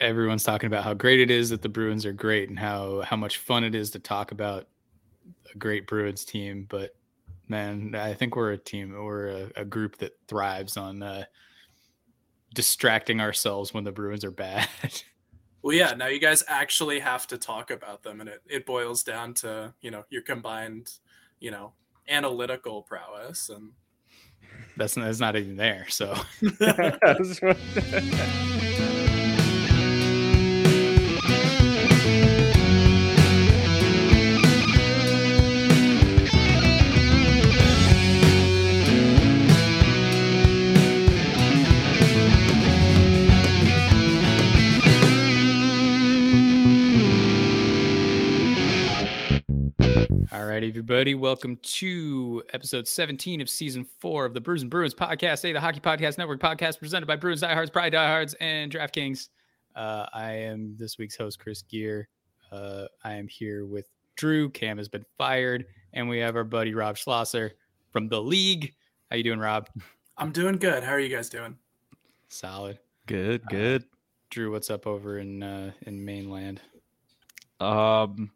everyone's talking about how great it is that the Bruins are great and how how much fun it is to talk about a great Bruins team. But man, I think we're a team, we're a, a group that thrives on uh, distracting ourselves when the Bruins are bad. Well, yeah. Now you guys actually have to talk about them, and it, it boils down to you know your combined, you know, analytical prowess, and that's not, that's not even there. So. right, everybody. Welcome to episode 17 of season four of the Brews and Bruins podcast, a the Hockey Podcast Network podcast presented by Bruins Diehards, Pride Diehards, and DraftKings. Uh, I am this week's host, Chris Gear. Uh, I am here with Drew. Cam has been fired, and we have our buddy Rob Schlosser from the league. How you doing, Rob? I'm doing good. How are you guys doing? Solid. Good, good. Uh, Drew, what's up over in uh, in mainland? Um,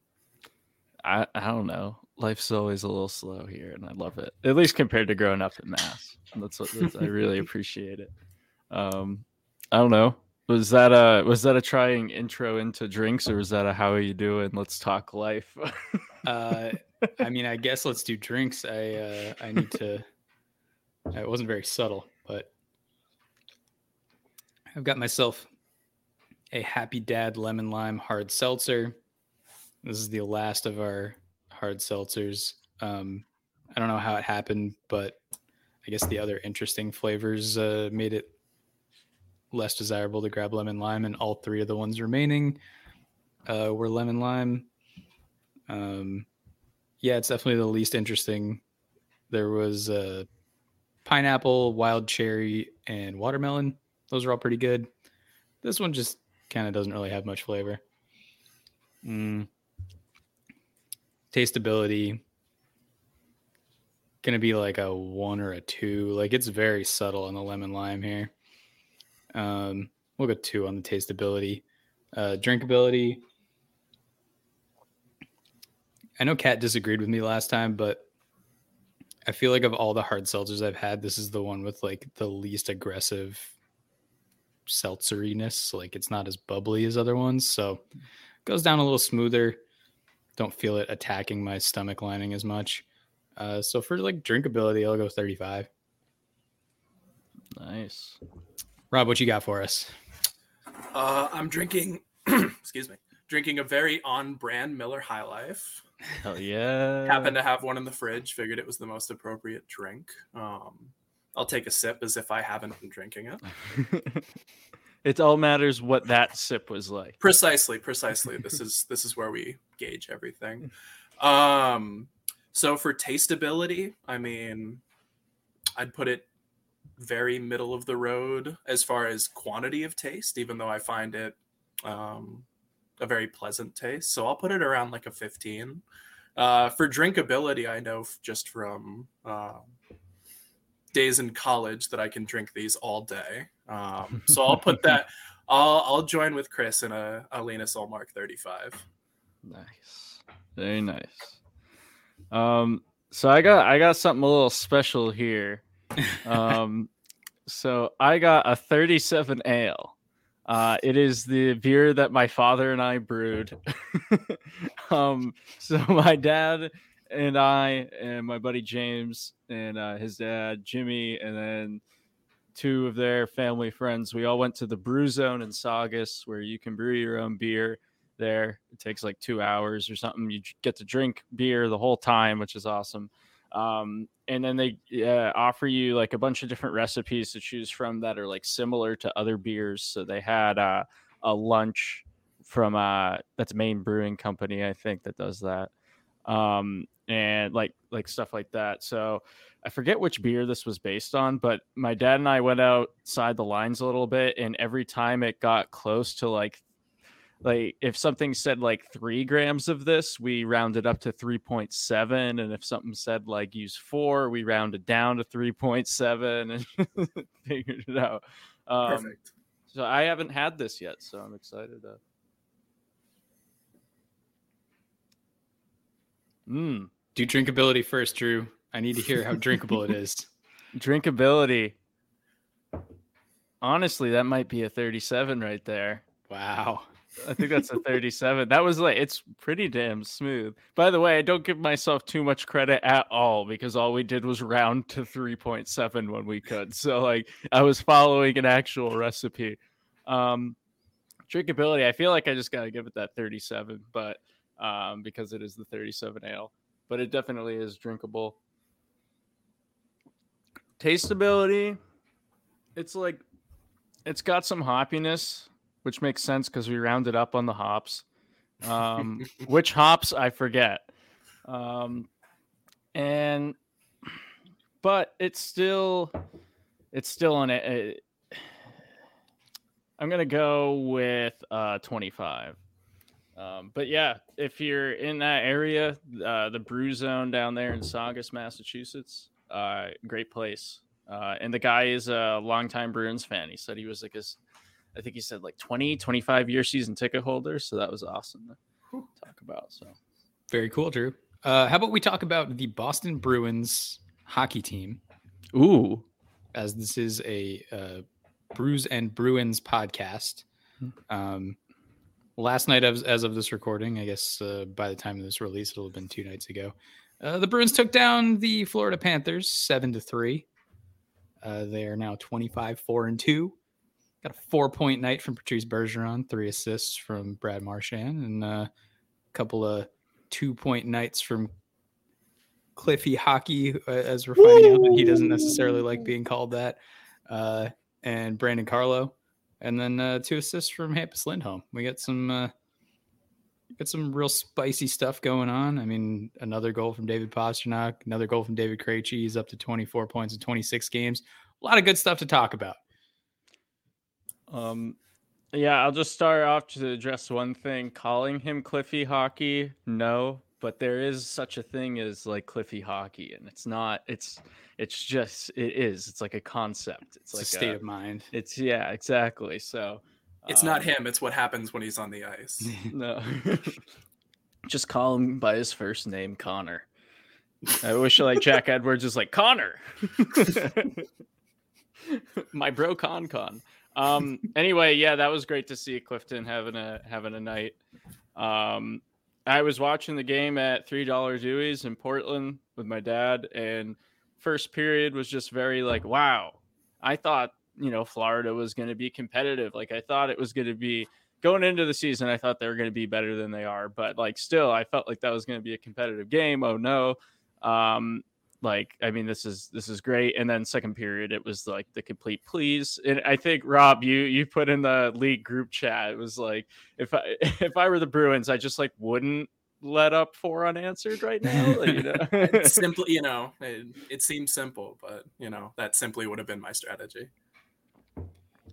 I, I don't know. Life's always a little slow here, and I love it. At least compared to growing up in Mass. That's what that's, I really appreciate it. Um, I don't know. Was that a was that a trying intro into drinks, or was that a how are you doing? Let's talk life. uh, I mean, I guess let's do drinks. I uh, I need to. It wasn't very subtle, but I've got myself a Happy Dad lemon lime hard seltzer. This is the last of our hard seltzers. Um, I don't know how it happened, but I guess the other interesting flavors uh, made it less desirable to grab lemon lime, and all three of the ones remaining uh, were lemon lime. Um, yeah, it's definitely the least interesting. There was uh, pineapple, wild cherry, and watermelon. Those are all pretty good. This one just kind of doesn't really have much flavor. Mm tasteability gonna be like a one or a two. Like it's very subtle on the lemon lime here. Um, we'll go two on the tasteability. Uh, drinkability. I know Kat disagreed with me last time, but I feel like of all the hard seltzers I've had, this is the one with like the least aggressive seltzeriness. Like it's not as bubbly as other ones, so goes down a little smoother don't feel it attacking my stomach lining as much. Uh, so for like drinkability, I'll go 35. Nice. Rob, what you got for us? Uh, I'm drinking, excuse me, drinking a very on brand Miller High Life. Hell yeah. Happened to have one in the fridge, figured it was the most appropriate drink. Um, I'll take a sip as if I haven't been drinking it. it all matters what that sip was like. Precisely, precisely. this is this is where we gauge everything. Um, so for tasteability, I mean, I'd put it very middle of the road as far as quantity of taste, even though I find it um, a very pleasant taste. So I'll put it around like a 15. Uh, for drinkability, I know just from uh, days in college that I can drink these all day. Um, so I'll put that. I'll I'll join with Chris in a, a Linus Ullmark 35. Nice, very nice. Um, so I got I got something a little special here. Um, so I got a 37 ale. Uh, it is the beer that my father and I brewed. um, so my dad and I and my buddy James and uh, his dad Jimmy, and then two of their family friends. We all went to the Brew Zone in Saugus, where you can brew your own beer. There, it takes like two hours or something. You get to drink beer the whole time, which is awesome. Um, and then they uh, offer you like a bunch of different recipes to choose from that are like similar to other beers. So they had uh, a lunch from uh, that's Maine Brewing Company, I think, that does that, um, and like like stuff like that. So I forget which beer this was based on, but my dad and I went outside the lines a little bit, and every time it got close to like like if something said like three grams of this, we rounded up to 3.7. And if something said like use four, we rounded down to 3.7 and figured it out. Um, Perfect. So I haven't had this yet, so I'm excited. To... Mm. Do drinkability first, Drew. I need to hear how drinkable it is. Drinkability. Honestly, that might be a 37 right there. Wow. I think that's a 37. That was like it's pretty damn smooth. By the way, I don't give myself too much credit at all because all we did was round to 3.7 when we could. So like I was following an actual recipe. Um drinkability, I feel like I just got to give it that 37, but um because it is the 37 ale, but it definitely is drinkable. Tasteability, it's like it's got some hoppiness which makes sense because we rounded up on the hops. Um, which hops I forget. Um, and but it's still it's still on it. I'm gonna go with uh 25. Um, but yeah, if you're in that area, uh, the Brew Zone down there in Saugus, Massachusetts, uh, great place. Uh, and the guy is a longtime Bruins fan. He said he was like his I think he said like 20, 25 year season ticket holder. So that was awesome to talk about. So very cool, Drew. Uh, how about we talk about the Boston Bruins hockey team? Ooh, as this is a uh, Brews and Bruins podcast. Hmm. Um, last night, as, as of this recording, I guess uh, by the time of this release, it'll have been two nights ago. Uh, the Bruins took down the Florida Panthers seven to three. Uh, they are now twenty five four and two. Got a four point night from Patrice Bergeron, three assists from Brad Marchand, and a couple of two point nights from Cliffy Hockey, uh, as we're finding out that he doesn't necessarily like being called that, uh, and Brandon Carlo, and then uh, two assists from Hampus Lindholm. We got some uh, got some real spicy stuff going on. I mean, another goal from David Pastrnak, another goal from David Krejci. He's up to 24 points in 26 games. A lot of good stuff to talk about. Um, yeah, I'll just start off to address one thing. Calling him Cliffy Hockey, no, but there is such a thing as like Cliffy Hockey, and it's not. It's it's just it is. It's like a concept. It's, It's like a state a- of mind. It's yeah, exactly. So It's not um, him. It's what happens when he's on the ice. No, just call him by his first name, Connor. I wish like Jack Edwards is like Connor, my bro Con Con. Um. Anyway, yeah, that was great to see Clifton having a having a night. Um, I was watching the game at three dollar Dewey's in Portland with my dad, and first period was just very like, wow. I thought you know Florida was going to be competitive. Like I thought it was going to be going into the season. I thought they were going to be better than they are, but like still, I felt like that was going to be a competitive game. Oh no. Um, like I mean, this is this is great. And then second period, it was like the complete please. And I think Rob, you you put in the league group chat. It was like if I if I were the Bruins, I just like wouldn't let up four unanswered right now. You know, simply, you know, it, it seems simple, but you know, that simply would have been my strategy.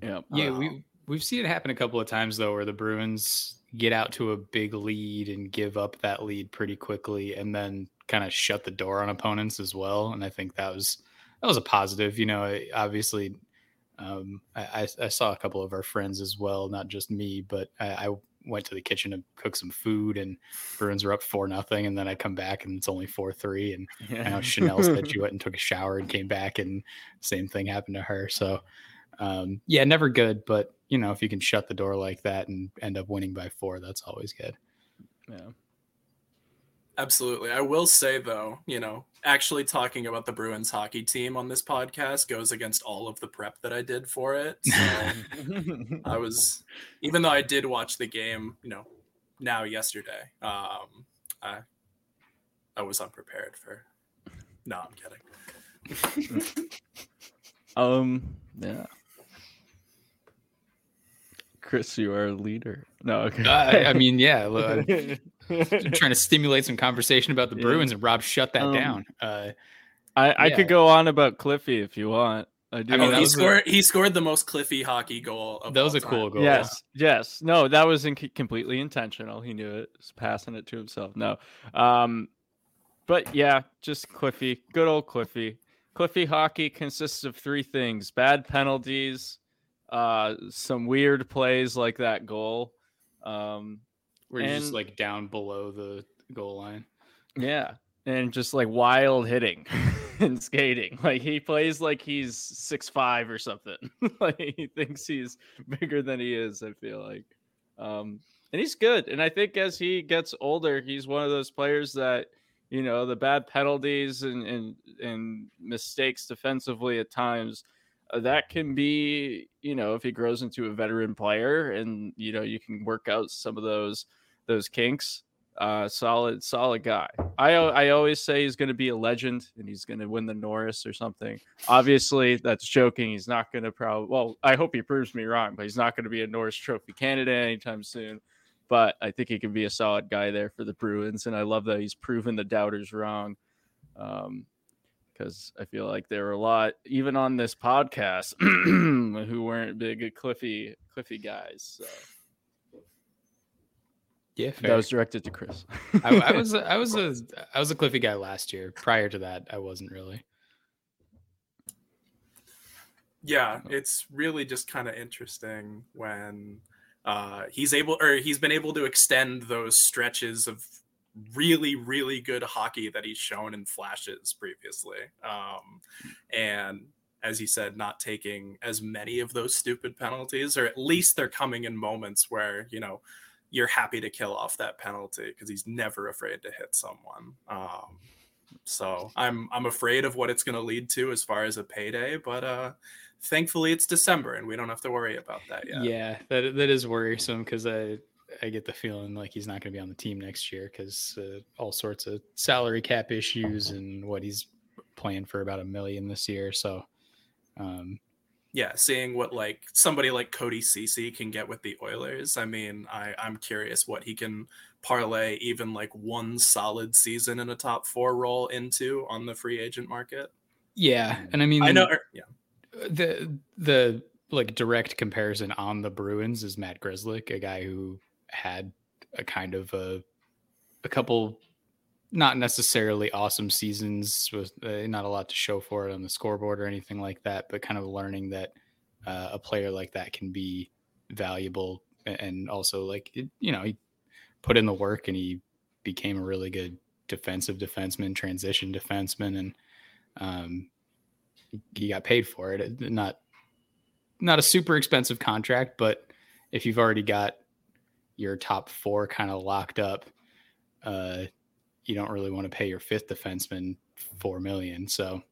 yeah. Yeah, Wow. we we've seen it happen a couple of times though, where the Bruins get out to a big lead and give up that lead pretty quickly, and then kind of shut the door on opponents as well. And I think that was that was a positive. You know, obviously, um, I, I, saw a couple of our friends as well, not just me, but I, I went to the kitchen to cook some food, and Bruins were up four nothing, and then I come back and it's only four three, and I know Chanel said she went and took a shower and came back, and same thing happened to her. So Um, yeah, never good, but you know, if you can shut the door like that and end up winning by four, that's always good. Yeah. Absolutely. I will say though, you know, actually talking about the Bruins hockey team on this podcast goes against all of the prep that I did for it. So I was even though I did watch the game, you know, now yesterday, um I I was unprepared for No, I'm kidding. um. Yeah. Chris, you are a leader. No, okay. Uh, I mean, yeah, look, I'm trying to stimulate some conversation about the Yeah. Bruins, and Rob shut that Um, down. Uh, I, I Yeah. could go on about Cliffy if you want. I do. I mean, Oh, he was a- scored he scored the most Cliffy hockey goal of that was all a cool goal. Yes, yes. No, that was in- completely intentional. He knew it. Was passing it to himself. No. Um, but yeah, just Cliffy. Good old Cliffy. Cliffy hockey consists of three things: bad penalties, uh, some weird plays like that goal. Um, where you're just like down below the goal line. yeah, and just like wild hitting and skating. Like he plays like he's six five or something. like he thinks he's bigger than he is. I feel like, um, and he's good. And I think as he gets older, he's one of those players that you know the bad penalties and and and mistakes defensively at times. uh, That can be, you know, if he grows into a veteran player, and you know, you can work out some of those those kinks uh solid solid guy. I i always say he's going to be a legend and he's going to win the norris or something. Obviously that's joking. He's not going to probably well i hope he proves me wrong but he's not going to be a norris trophy candidate anytime soon. But i think he can be a solid guy there for the bruins and i love that he's proven the doubters wrong um because I feel like there were a lot, even on this podcast, who weren't big Cliffy Cliffy guys. So Yeah, that was directed to Chris. I, I was a, I was a I was a Cliffy guy last year. Prior to that, I wasn't really. Yeah, it's really just kind of interesting when uh, he's able or he's been able to extend those stretches of really really good hockey that he's shown in flashes previously. Um, and as he said, not taking as many of those stupid penalties, or at least they're coming in moments where you know you're happy to kill off that penalty because he's never afraid to hit someone. Um, so I'm I'm afraid of what it's going to lead to as far as a payday, but uh, thankfully it's December and we don't have to worry about that yet. Yeah, that that is worrisome because I I get the feeling like he's not going to be on the team next year because uh, all sorts of salary cap issues and what he's playing for about a million this year. So, um, Yeah, seeing what like somebody like Cody Cece can get with the Oilers. I mean, I I'm curious what he can parlay even like one solid season in a top four role into on the free agent market. yeah, and I mean, I know. er, Yeah, the the like direct comparison on the Bruins is Matt Grzelcyk, a guy who had a kind of a a couple not necessarily awesome seasons with uh, not a lot to show for it on the scoreboard or anything like that, but kind of learning that uh, a player like that can be valuable and also like it, you know he put in the work and he became a really good defensive defenseman, transition defenseman, and um, he got paid for it. Not not a super expensive contract, but if you've already got your top four kind of locked up, uh, you don't really want to pay your fifth defenseman four million. So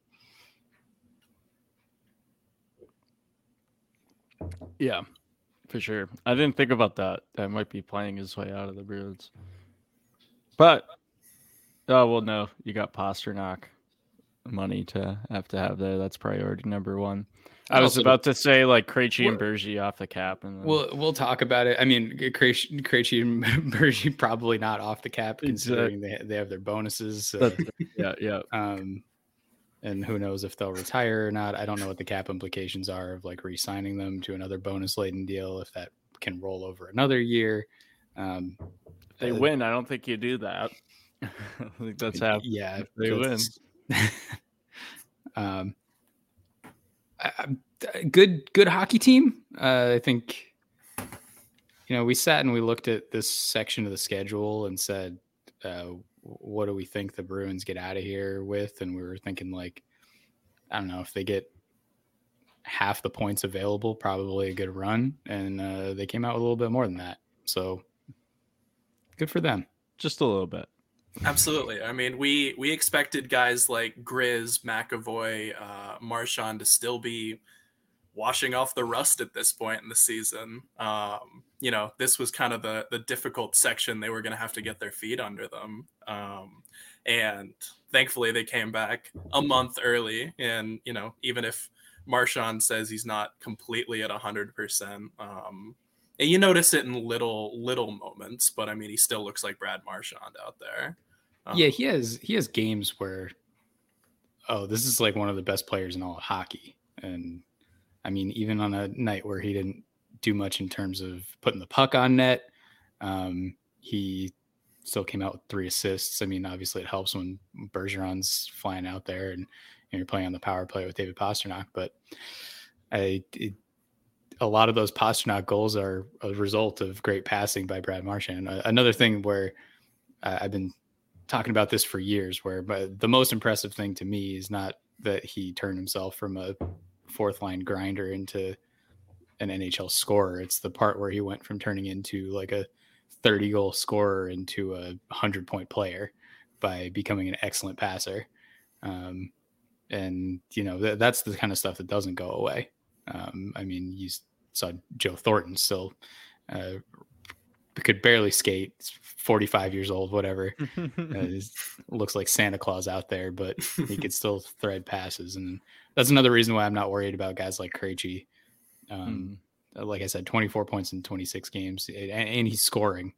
Yeah, for sure. I didn't think about that. That might be playing his way out of the Bruins. But oh well, no, you got Pastrnak money to have to have there. That's priority number one. I was Also- about to say like Krejci and We're- Bergie off the cap, and then, we'll we'll talk about it. I mean, Krejci Krejci and Bergie probably not off the cap considering they they have their bonuses. That's- yeah, yeah. um, and who knows if they'll retire or not. I don't know what the cap implications are of like re-signing them to another bonus laden deal if that can roll over another year. Um, They uh, win. I don't think you do that. I think that's how. Yeah, they win. um, good, good hockey team. Uh, I think. You know, we sat and we looked at this section of the schedule and said, uh, "What do we think the Bruins get out of here with?" And we were thinking, like, I don't know if they get half the points available, probably a good run, and uh, they came out with a little bit more than that. So good for them. Just a little bit. Absolutely. I mean, we we expected guys like Grizz, McAvoy, uh, Marchand to still be washing off the rust at this point in the season. Um, you know, this was kind of the the difficult section they were going to have to get their feet under them. Um, and thankfully, they came back a month early. And you know, even if Marchand says he's not completely at hundred percent, um, and you notice it in little little moments, but I mean, he still looks like Brad Marchand out there. Um, yeah, he has he has games where, oh, this is like one of the best players in all of hockey, and I mean, even on a night where he didn't do much in terms of putting the puck on net, um, he still came out with three assists. I mean, obviously it helps when Bergeron's flying out there and, and you're playing on the power play with David Pastrnak, but I it, a lot of those Pastrnak goals are a result of great passing by Brad Marchand. Another thing where I've been talking about this for years, where but the most impressive thing to me is not that he turned himself from a fourth line grinder into an NHL scorer. It's the part where he went from turning into like a 30 goal scorer into a 100 point player by becoming an excellent passer. Um, and, you know, th- that's the kind of stuff that doesn't go away. Um, I mean, you saw Joe Thornton still uh, could barely skate. 45 years old, whatever. uh, looks like Santa Claus out there, but he could still thread passes. And that's another reason why I'm not worried about guys like Krejci. Um, mm. Like I said, 24 points in 26 games, and, and he's scoring.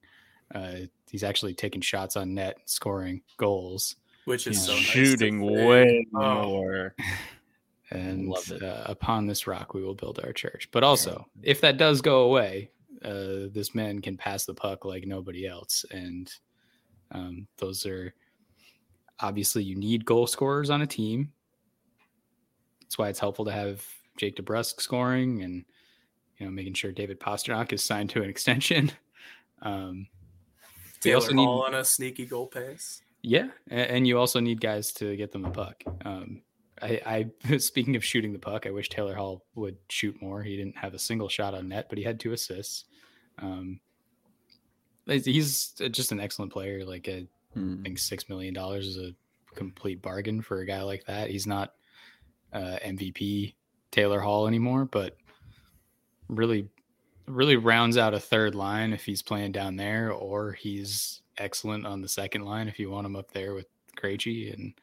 Uh, he's actually taking shots on net, scoring goals, which is so shooting nice way oh. more. And uh, upon this rock we will build our church. But also, if that does go away, uh, this man can pass the puck like nobody else, and um, those are obviously you need goal scorers on a team. That's why it's helpful to have Jake DeBrusk scoring and you know making sure David Pastrnak is signed to an extension. Um, Taylor also Hall need, on a sneaky goal pace. Yeah, and, and, you also need guys to get them the puck. Um, I, I speaking of shooting the puck, I wish Taylor Hall would shoot more. He didn't have a single shot on net, but he had two assists. Um, he's just an excellent player. Like a, hmm. I think six million dollars is a complete bargain for a guy like that. He's not uh, MVP Taylor Hall anymore, but really, really rounds out a third line if he's playing down there, or he's excellent on the second line if you want him up there with Krejci and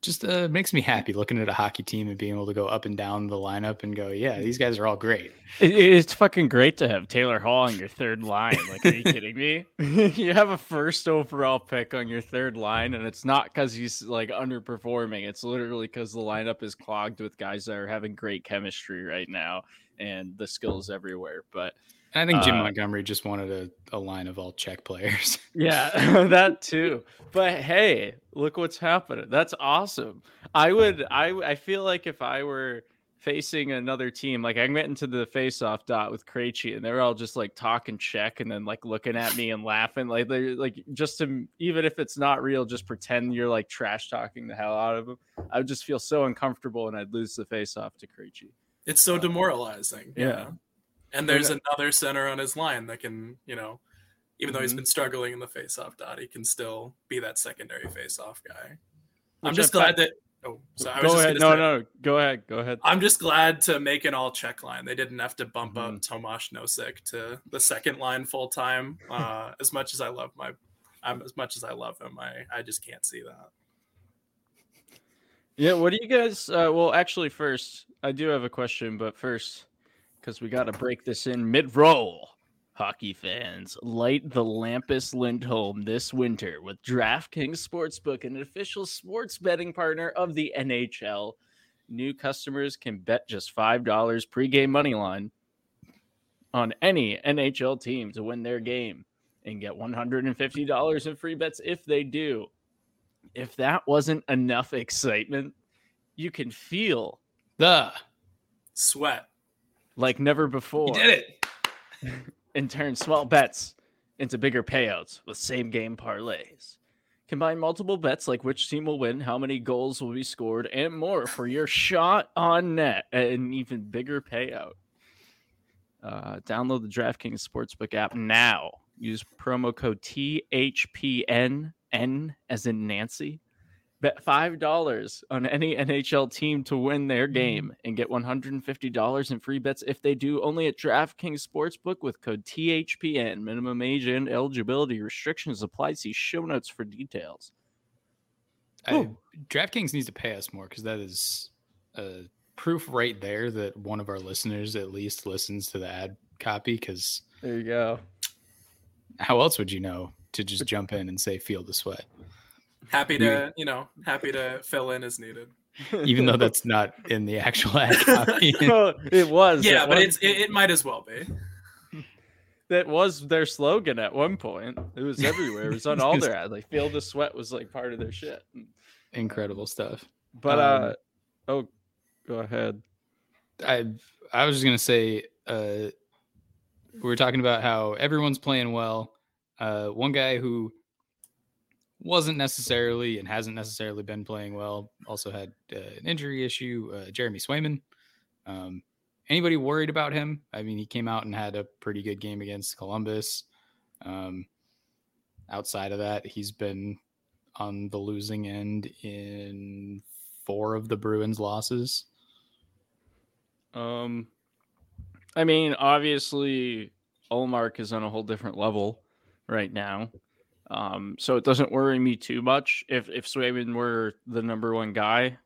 just uh, makes me happy looking at a hockey team and being able to go up and down the lineup and go, yeah, these guys are all great. it's fucking great to have Taylor Hall on your third line. Like, are you kidding me? you have a first overall pick on your third line, and it's not because he's like underperforming. It's literally because the lineup is clogged with guys that are having great chemistry right now and the skills everywhere. But I think Jim uh, Montgomery just wanted a, a line of all Czech players. yeah, that too. But hey, look what's happening. That's awesome. I would I I feel like if I were facing another team, like I went into the face-off dot with Krejci, and they were all just like talking Czech and then like looking at me and laughing, like they're like just to even if it's not real, just pretend you're like trash talking the hell out of them. I would just feel so uncomfortable, and I'd lose the face-off to Krejci. It's so demoralizing. yeah. yeah. And there's another center on his line that can, you know, even though mm-hmm. he's been struggling in the face-off dot, he can still be that secondary face-off guy. Which I'm just glad that. Oh, sorry. Go ahead. No, say, no, go ahead. Go ahead. I'm just glad to make an all Czech line. They didn't have to bump mm-hmm. up Tomas Nosek to the second line full time. Uh, as much as I love my, um, as much as I love him, I I just can't see that. Yeah. What do you guys? Uh, well, actually, first I do have a question, but first because we got to break this in mid roll. Hockey fans, light the Lampus Lindholm this winter with DraftKings Sportsbook, an official sports betting partner of the NHL. New customers can bet just $5 pregame money line on any NHL team to win their game and get $150 in free bets if they do. If that wasn't enough excitement, you can feel the sweat like never before. You did it. and turn, small bets into bigger payouts with same game parlays. Combine multiple bets like which team will win, how many goals will be scored, and more for your shot on net and an even bigger payout. Uh, download the DraftKings Sportsbook app now. Use promo code THPN, N as in Nancy. Bet $5 on any NHL team to win their game and get $150 in free bets if they do only at DraftKings Sportsbook with code THPN. Minimum age and eligibility restrictions apply. See show notes for details. I, DraftKings needs to pay us more because that is uh, proof right there that one of our listeners at least listens to the ad copy. Because There you go. how else would you know to just jump in and say "Feel the Sweat"? Happy to, you know, happy to fill in as needed. Even though that's not in the actual ad copy. Well, it was. Yeah, at but one- it's it, it might as well be. that was their slogan at one point. It was everywhere. It was on all their ads. Like "Feel the Sweat" was like part of their shit. Incredible stuff. But Um, uh, oh, go ahead. I I was just gonna say uh, we were talking about how everyone's playing well. Uh, one guy who wasn't necessarily and hasn't necessarily been playing well also had uh, an injury issue. Uh, Jeremy Swayman. Um, anybody worried about him? I mean, he came out and had a pretty good game against Columbus. Um, outside of that, he's been on the losing end in four of the Bruins' losses. Um, I mean, obviously, Ullmark is on a whole different level right now. Um, so it doesn't worry me too much. If if Swayman were the number one guy,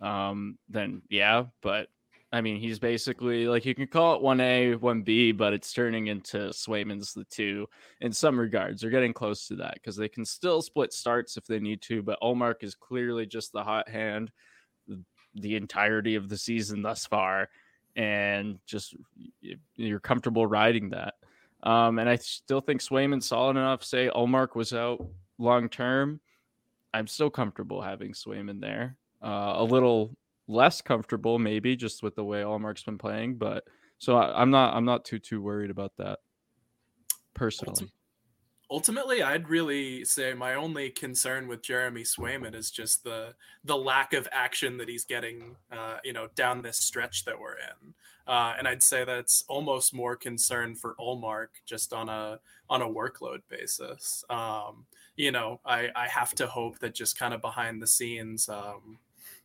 um, then yeah. But I mean, he's basically like you can call it one A, one B, but it's turning into Swayman's the two in some regards. They're getting close to that because they can still split starts if they need to. But Ullmark is clearly just the hot hand the entirety of the season thus far and just you're comfortable riding that um, and i still think swayman's solid enough say ullmark was out long term i'm still comfortable having swayman there. Uh, a little less comfortable maybe just with the way ullmark's been playing but so I, i'm not i'm not too too worried about that personally Ultimately, I'd really say my only concern with Jeremy Swayman is just the the lack of action that he's getting, uh, you know, down this stretch that we're in. Uh, and I'd say that's almost more concern for Ullmark just on a on a workload basis. Um, you know, I, I have to hope that just kind of behind the scenes, um,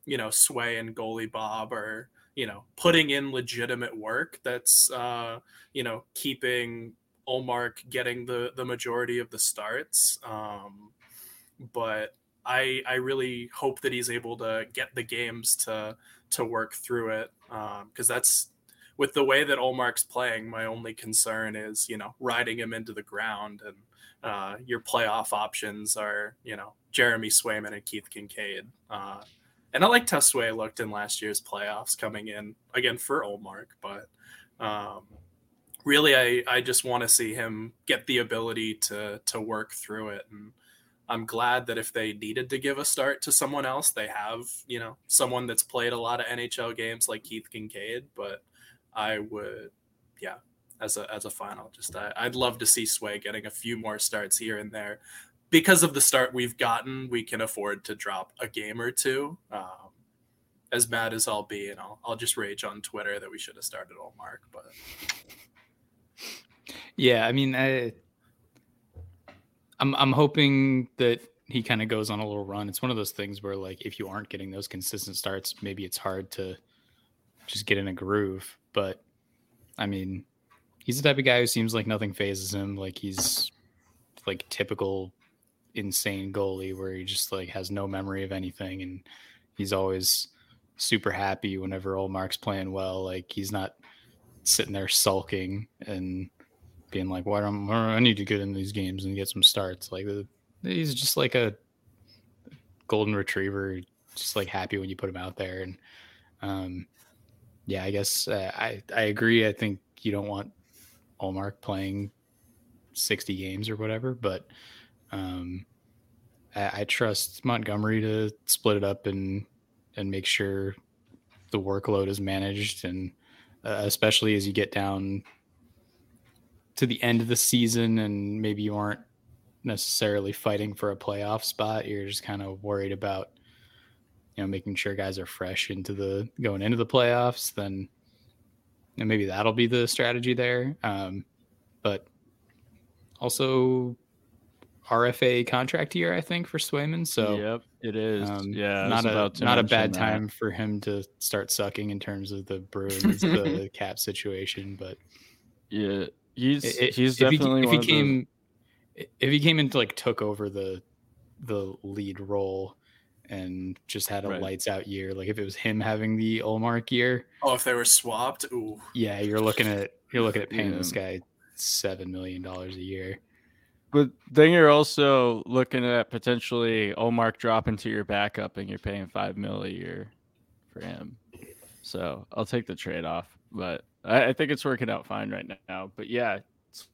you know, Sway and goalie Bob are you know putting in legitimate work that's uh, you know keeping Ullmark getting the the majority of the starts. Um, but I I really hope that he's able to get the games to to work through it because that's with the way that Ullmark's playing. My only concern is you know riding him into the ground and. Uh, your playoff options are, you know, Jeremy Swayman and Keith Kinkaid. Uh, and I liked how looked in last year's playoffs coming in again for Ullmark, but um, really I, I just want to see him get the ability to to work through it. And i'm glad that if they needed to give a start to someone else they have you know someone that's played a lot of nhl games like keith kinkaid but i would yeah as a as a final just I, i'd love to see sway getting a few more starts here and there. Because of the start we've gotten we can afford to drop a game or two. Um, as mad as i'll be and I'll, I'll just rage on twitter that we should have started ullmark but Yeah, I mean, I, I'm I'm hoping that he kind of goes on a little run. It's one of those things where, like, if you aren't getting those consistent starts, maybe it's hard to just get in a groove. But I mean, he's the type of guy who seems like nothing phases him. Like he's like typical insane goalie where he just like has no memory of anything, and he's always super happy whenever Ullmark's playing well. Like he's not sitting there sulking and being like, "Why don't I need to get in these games and get some starts?" Like he's just like a golden retriever, just like happy when you put him out there. And um, yeah, I guess uh, I I agree. I think you don't want Ullmark playing sixty games or whatever, but um, I, I trust Montgomery to split it up and and make sure the workload is managed and uh, especially as you get down to the end of the season and maybe you aren't necessarily fighting for a playoff spot. You're just kind of worried about you know making sure guys are fresh into the going into the playoffs. Then and maybe that'll be the strategy there. Um, but also RFA contract year, I think, for Swayman. So yep, it is. um, yeah, not a about not a bad that. time for him to start sucking in terms of the Bruins, the cap situation. But Yeah, he's i- i- he's if he, definitely if one he of the- came if he came into like took over the the lead role and just had a Right. lights out year, like if it was him having the Ullmark year, Oh, if they were swapped, ooh. yeah, you're looking at you're looking at paying Yeah. this guy seven million dollars a year. But then you're also looking at potentially Omar dropping to your backup and you're paying five mil a year for him. So I'll take the trade off. But I, I think it's working out fine right now. But yeah,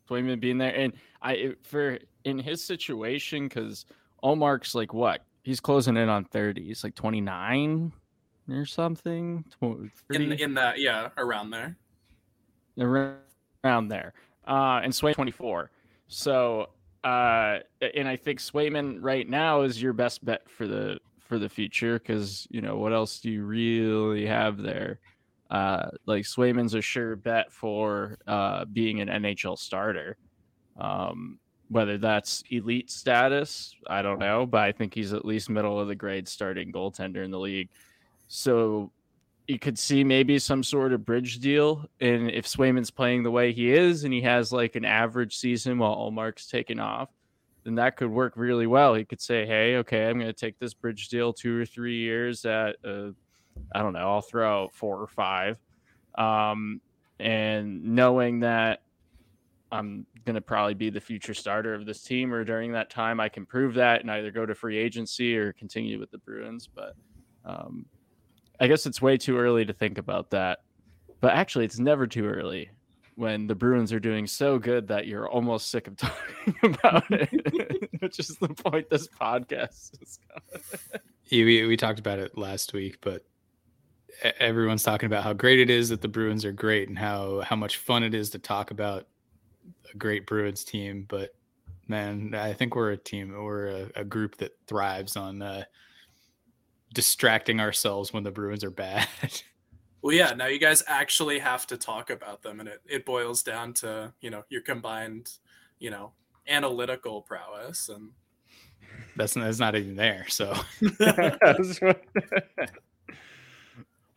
Swayman being there and I for in his situation because Ullmark's like what? He's closing in on 30. He's like 29 or something. Tw- In in that, yeah, around there. around around there. Uh, and Sway 24. So, uh, and I think Swayman right now is your best bet for the for the future because you know what else do you really have there? Uh, like Swayman's a sure bet for uh, being an NHL starter. Um, whether that's elite status, I don't know, but I think he's at least middle of the grade starting goaltender in the league. So you could see maybe some sort of bridge deal. And if Swayman's playing the way he is and he has like an average season while Ullmark's taking off, then that could work really well. He could say, hey, okay, I'm going to take this bridge deal two or three years at, uh, I don't know, I'll throw out four or five. Um, and knowing that I'm going to probably be the future starter of this team, or during that time, I can prove that and either go to free agency or continue with the Bruins. But um, I guess it's way too early to think about that. But actually, it's never too early when the Bruins are doing so good that you're almost sick of talking about it, which is the point this podcast is. We, we talked about it last week, but everyone's talking about how great it is that the Bruins are great and how how much fun it is to talk about a great Bruins team. But man, I think we're a team, we're a, a group that thrives on uh, distracting ourselves when the Bruins are bad. Well, yeah, now you guys actually have to talk about them, and it, it boils down to, you know, your combined, you know, analytical prowess. And that's that's not even there. So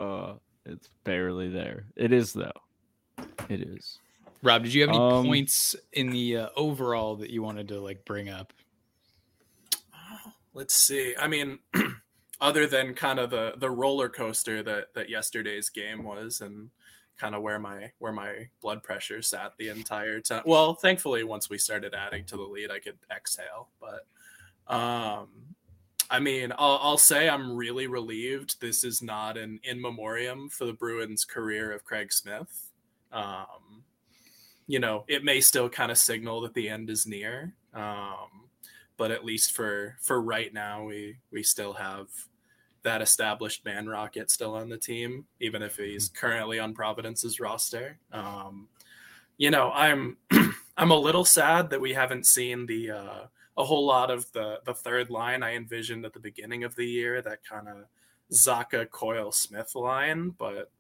uh, it's barely there. It is though. It is. Rob, did you have any Um, points in the uh, overall that you wanted to like bring up? let's see. I mean, other than kind of the the roller coaster that that yesterday's game was, and kind of where my where my blood pressure sat the entire time. Well, thankfully, once we started adding to the lead, I could exhale. But um, I mean, I'll, I'll say I'm really relieved. This is not an in memoriam for the Bruins' career of Craig Smith. Um, you know, it may still kind of signal that the end is near. Um, but at least for for right now, we we still have that established man rocket still on the team, even if he's currently on Providence's roster. Um, you know, I'm I'm a little sad that we haven't seen the uh, a whole lot of the the third line I envisioned at the beginning of the year, that kind of Zacha Coyle Smith line, but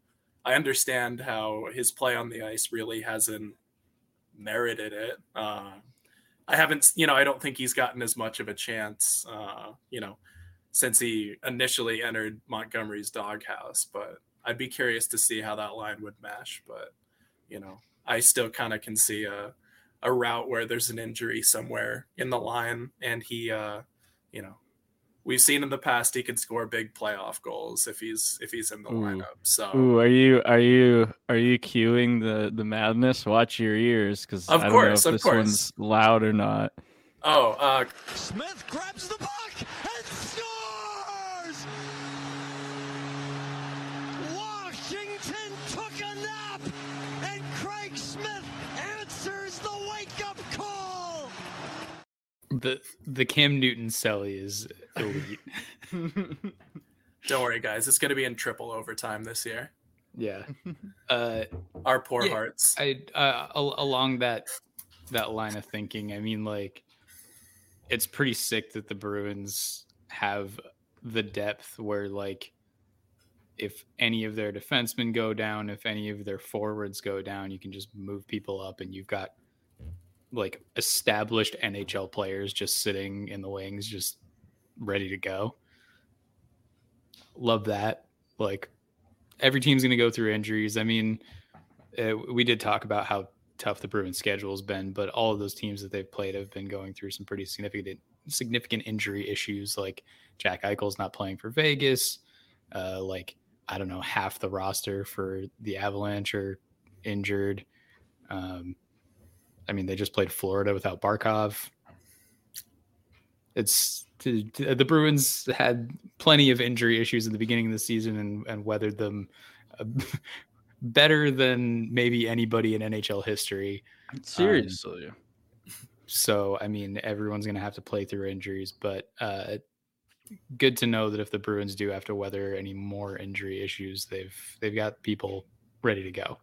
I understand how his play on the ice really hasn't merited it. Uh, I haven't, you know, I don't think he's gotten as much of a chance, uh, you know, since he initially entered Montgomery's doghouse. But I'd be curious to see how that line would mesh. But you know, I still kind of can see a a route where there's an injury somewhere in the line, and he, uh, you know, we've seen in the past he can score big playoff goals if he's if he's in the Ooh. lineup. So Ooh, are you are you are you cueing the the madness? Watch your ears, because Of I don't course, know of if this course. one's loud or not. oh, uh, Smith grabs the puck The the Cam Newton celly is elite. don't worry, guys, it's going to be in triple overtime this year. yeah. Uh, Our poor Yeah, hearts. I uh, along that that line of thinking. I mean, like it's pretty sick that the Bruins have the depth where like if any of their defensemen go down, if any of their forwards go down, you can just move people up and you've got like established NHL players just sitting in the wings just ready to go. Love that. Like every team's going to go through injuries. I mean, uh, we did talk about how tough the Bruins schedule has been, but all of those teams that they've played have been going through some pretty significant significant injury issues. Like Jack Eichel's not playing for Vegas. Uh, like I don't know, half the roster for the Avalanche are injured. Um, I mean, they just played Florida without Barkov. It's the Bruins had plenty of injury issues in the beginning of the season and, and weathered them uh, better than maybe anybody in NHL history. Seriously. Um, so, I mean, everyone's going to have to play through injuries, but uh, good to know that if the Bruins do have to weather any more injury issues, they've they've got people ready to go.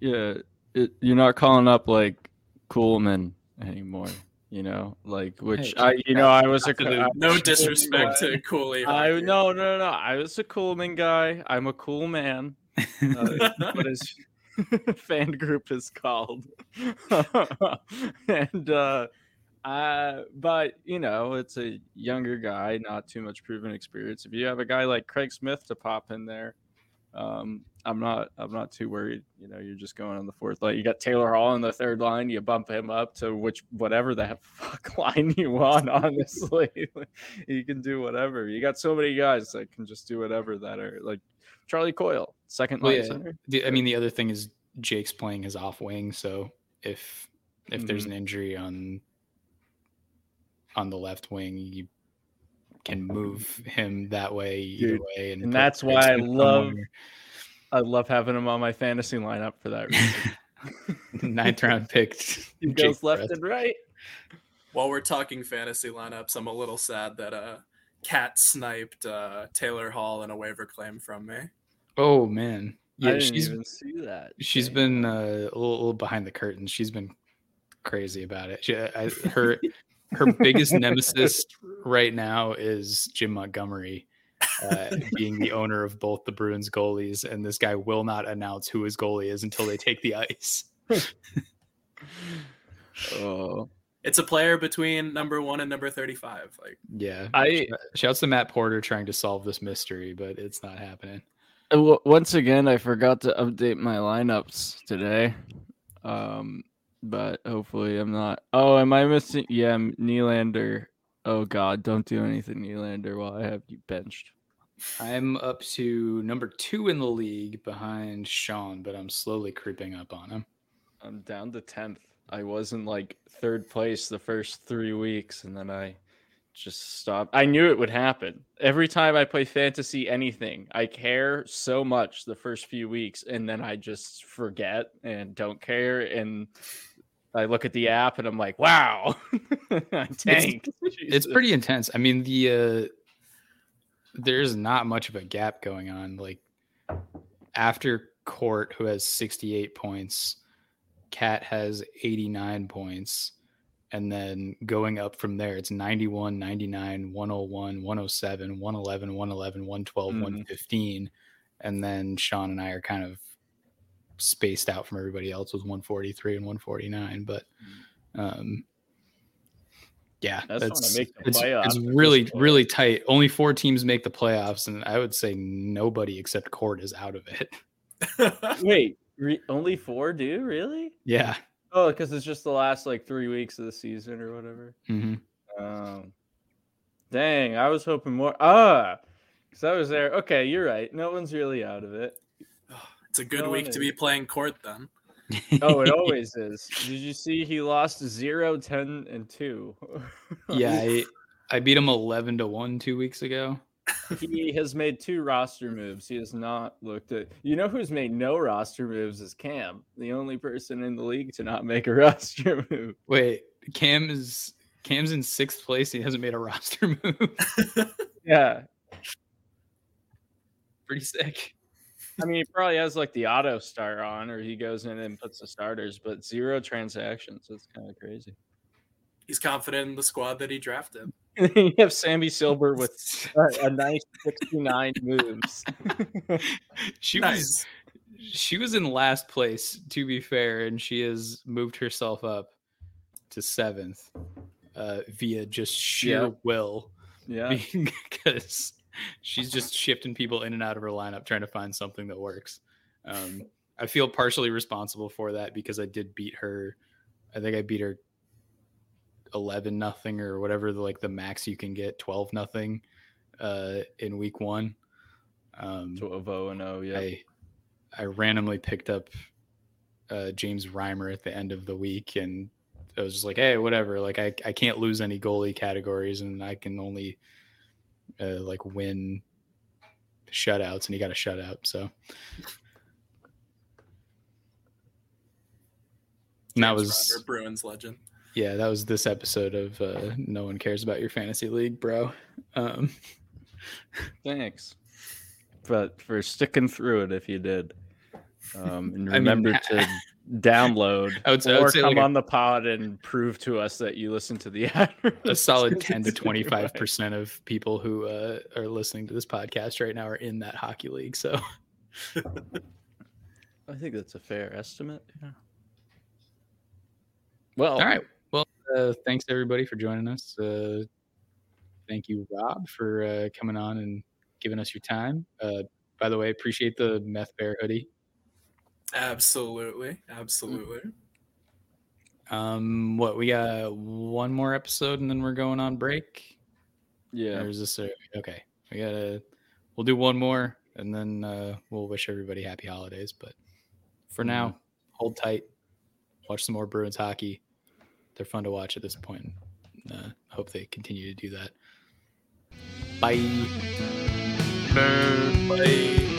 Yeah, it, you're not calling up like Kuhlman anymore you know, like which hey, I, you know, I was a no disrespect to Cooley. I no, no, no, I was a Kuhlman guy. I'm a cool man. Uh, what his fan group is called, and uh, uh, but you know, it's a younger guy, not too much proven experience. If you have a guy like Craig Smith to pop in there, um, I'm not I'm not too worried. You know, you're just going on the fourth line. You got Taylor Hall in the third line. You bump him up to which whatever that fuck line you want. Honestly, you can do whatever. You got so many guys that can just do whatever that are like Charlie Coyle, second line well, yeah. the, I mean, the other thing is Jake's playing his off wing, so if if mm-hmm. there's an injury on on the left wing, you can move him that way either Dude, way, and, and that's why I love. Somewhere I love having him on my fantasy lineup for that reason. Ninth round pick. he goes left and right. While we're talking fantasy lineups, I'm a little sad that uh Cat sniped uh Taylor Hall in a waiver claim from me. Oh man. Yeah, I didn't she's, even see that. She's been uh, a, little, a little behind the curtain. She's been crazy about it. She, I, her her biggest nemesis right now is Jim Montgomery uh, being the owner of both the Bruins goalies, and this guy will not announce who his goalie is until they take the ice. oh, it's a player between number one and number thirty-five. Like, yeah, I shouts to Matt Porter trying to solve this mystery, but it's not happening. Uh, once again, I forgot to update my lineups today. Um, but hopefully I'm not. Oh, am I missing? Yeah, Nylander. Oh God, don't do anything, Nylander, while I have you benched. I'm up to number two in the league behind Sean, but I'm slowly creeping up on him. I'm down to tenth. I was in like third place the first three weeks, and then I just stopped. I knew it would happen. Every time I play fantasy anything, I care so much the first few weeks, and then I just forget and don't care. And I look at the app and I'm like, wow, I tanked. It's, it's pretty intense. I mean, the uh there's not much of a gap going on. Like after Court, who has 68 points, Cat has 89 points. And then going up from there, it's 91, 99, 101, 107, 111, 111, 112, mm-hmm. 115. And then Sean and I are kind of spaced out from everybody else was 143 and 149. But mm. um, yeah, that's it's, it's, it's really really tight. Only four teams make the playoffs, and I would say nobody except Court is out of it. Wait, re- only four do really? Yeah. Oh, because it's just the last like three weeks of the season or whatever. Mm-hmm. Um, dang, I was hoping more. Ah, because I was there. Okay, you're right. No one's really out of it. It's a good no week to be playing Court then oh, it always is. Did you see he lost 0, 10, and 2? yeah, I, I beat him 11 to 1 two weeks ago. he has made two roster moves. He has not looked at. You know who's made no roster moves is Cam, the only person in the league to not make a roster move. Wait, Cam is Cam's in sixth place. He hasn't made a roster move. yeah, pretty sick. I mean, he probably has like the auto start on, or he goes in and puts the starters, but zero transactions. That's kind of crazy. He's confident in the squad that he drafted. you have Sammy Silver with a, a nice 69 moves. she Nice. was she was in last place to be fair and she has moved herself up to seventh uh via just sheer Yeah. will yeah. because she's just shifting people in and out of her lineup trying to find something that works um i feel partially responsible for that because i did beat her i think i beat her 11 nothing or whatever the, like the max you can get 12 nothing uh in week one um 12 0 and 0, yeah. I I randomly picked up uh, James Reimer at the end of the week, and I was just like, "Hey, whatever. Like, I I can't lose any goalie categories, and I can only uh, like win shutouts, and he got a shutout. So and that was Reimer, Bruins legend. yeah, that was this episode of uh, No One Cares About Your Fantasy League, bro. Um, Thanks. But for sticking through it if you did. Um, and I mean, remember to download I would say- I would or say come like a- on the pod and prove to us that you listen to the ad. a solid 10 to 25 percent of people who uh, are listening to this podcast right now are in that hockey league so I think that's a fair estimate. Yeah. Well, all right well uh, thanks everybody for joining us uh, thank you rob for uh, coming on and giving us your time uh, by the way appreciate the meth bear hoodie Absolutely, absolutely. um what we got one more episode and then we're going on break? Yeah. or is this a, okay we gotta we'll do one more and then uh, we'll wish everybody happy holidays but for now hold tight watch some more bruins hockey. They're fun to watch at this point uh, hope they continue to do that. Bye. Bye.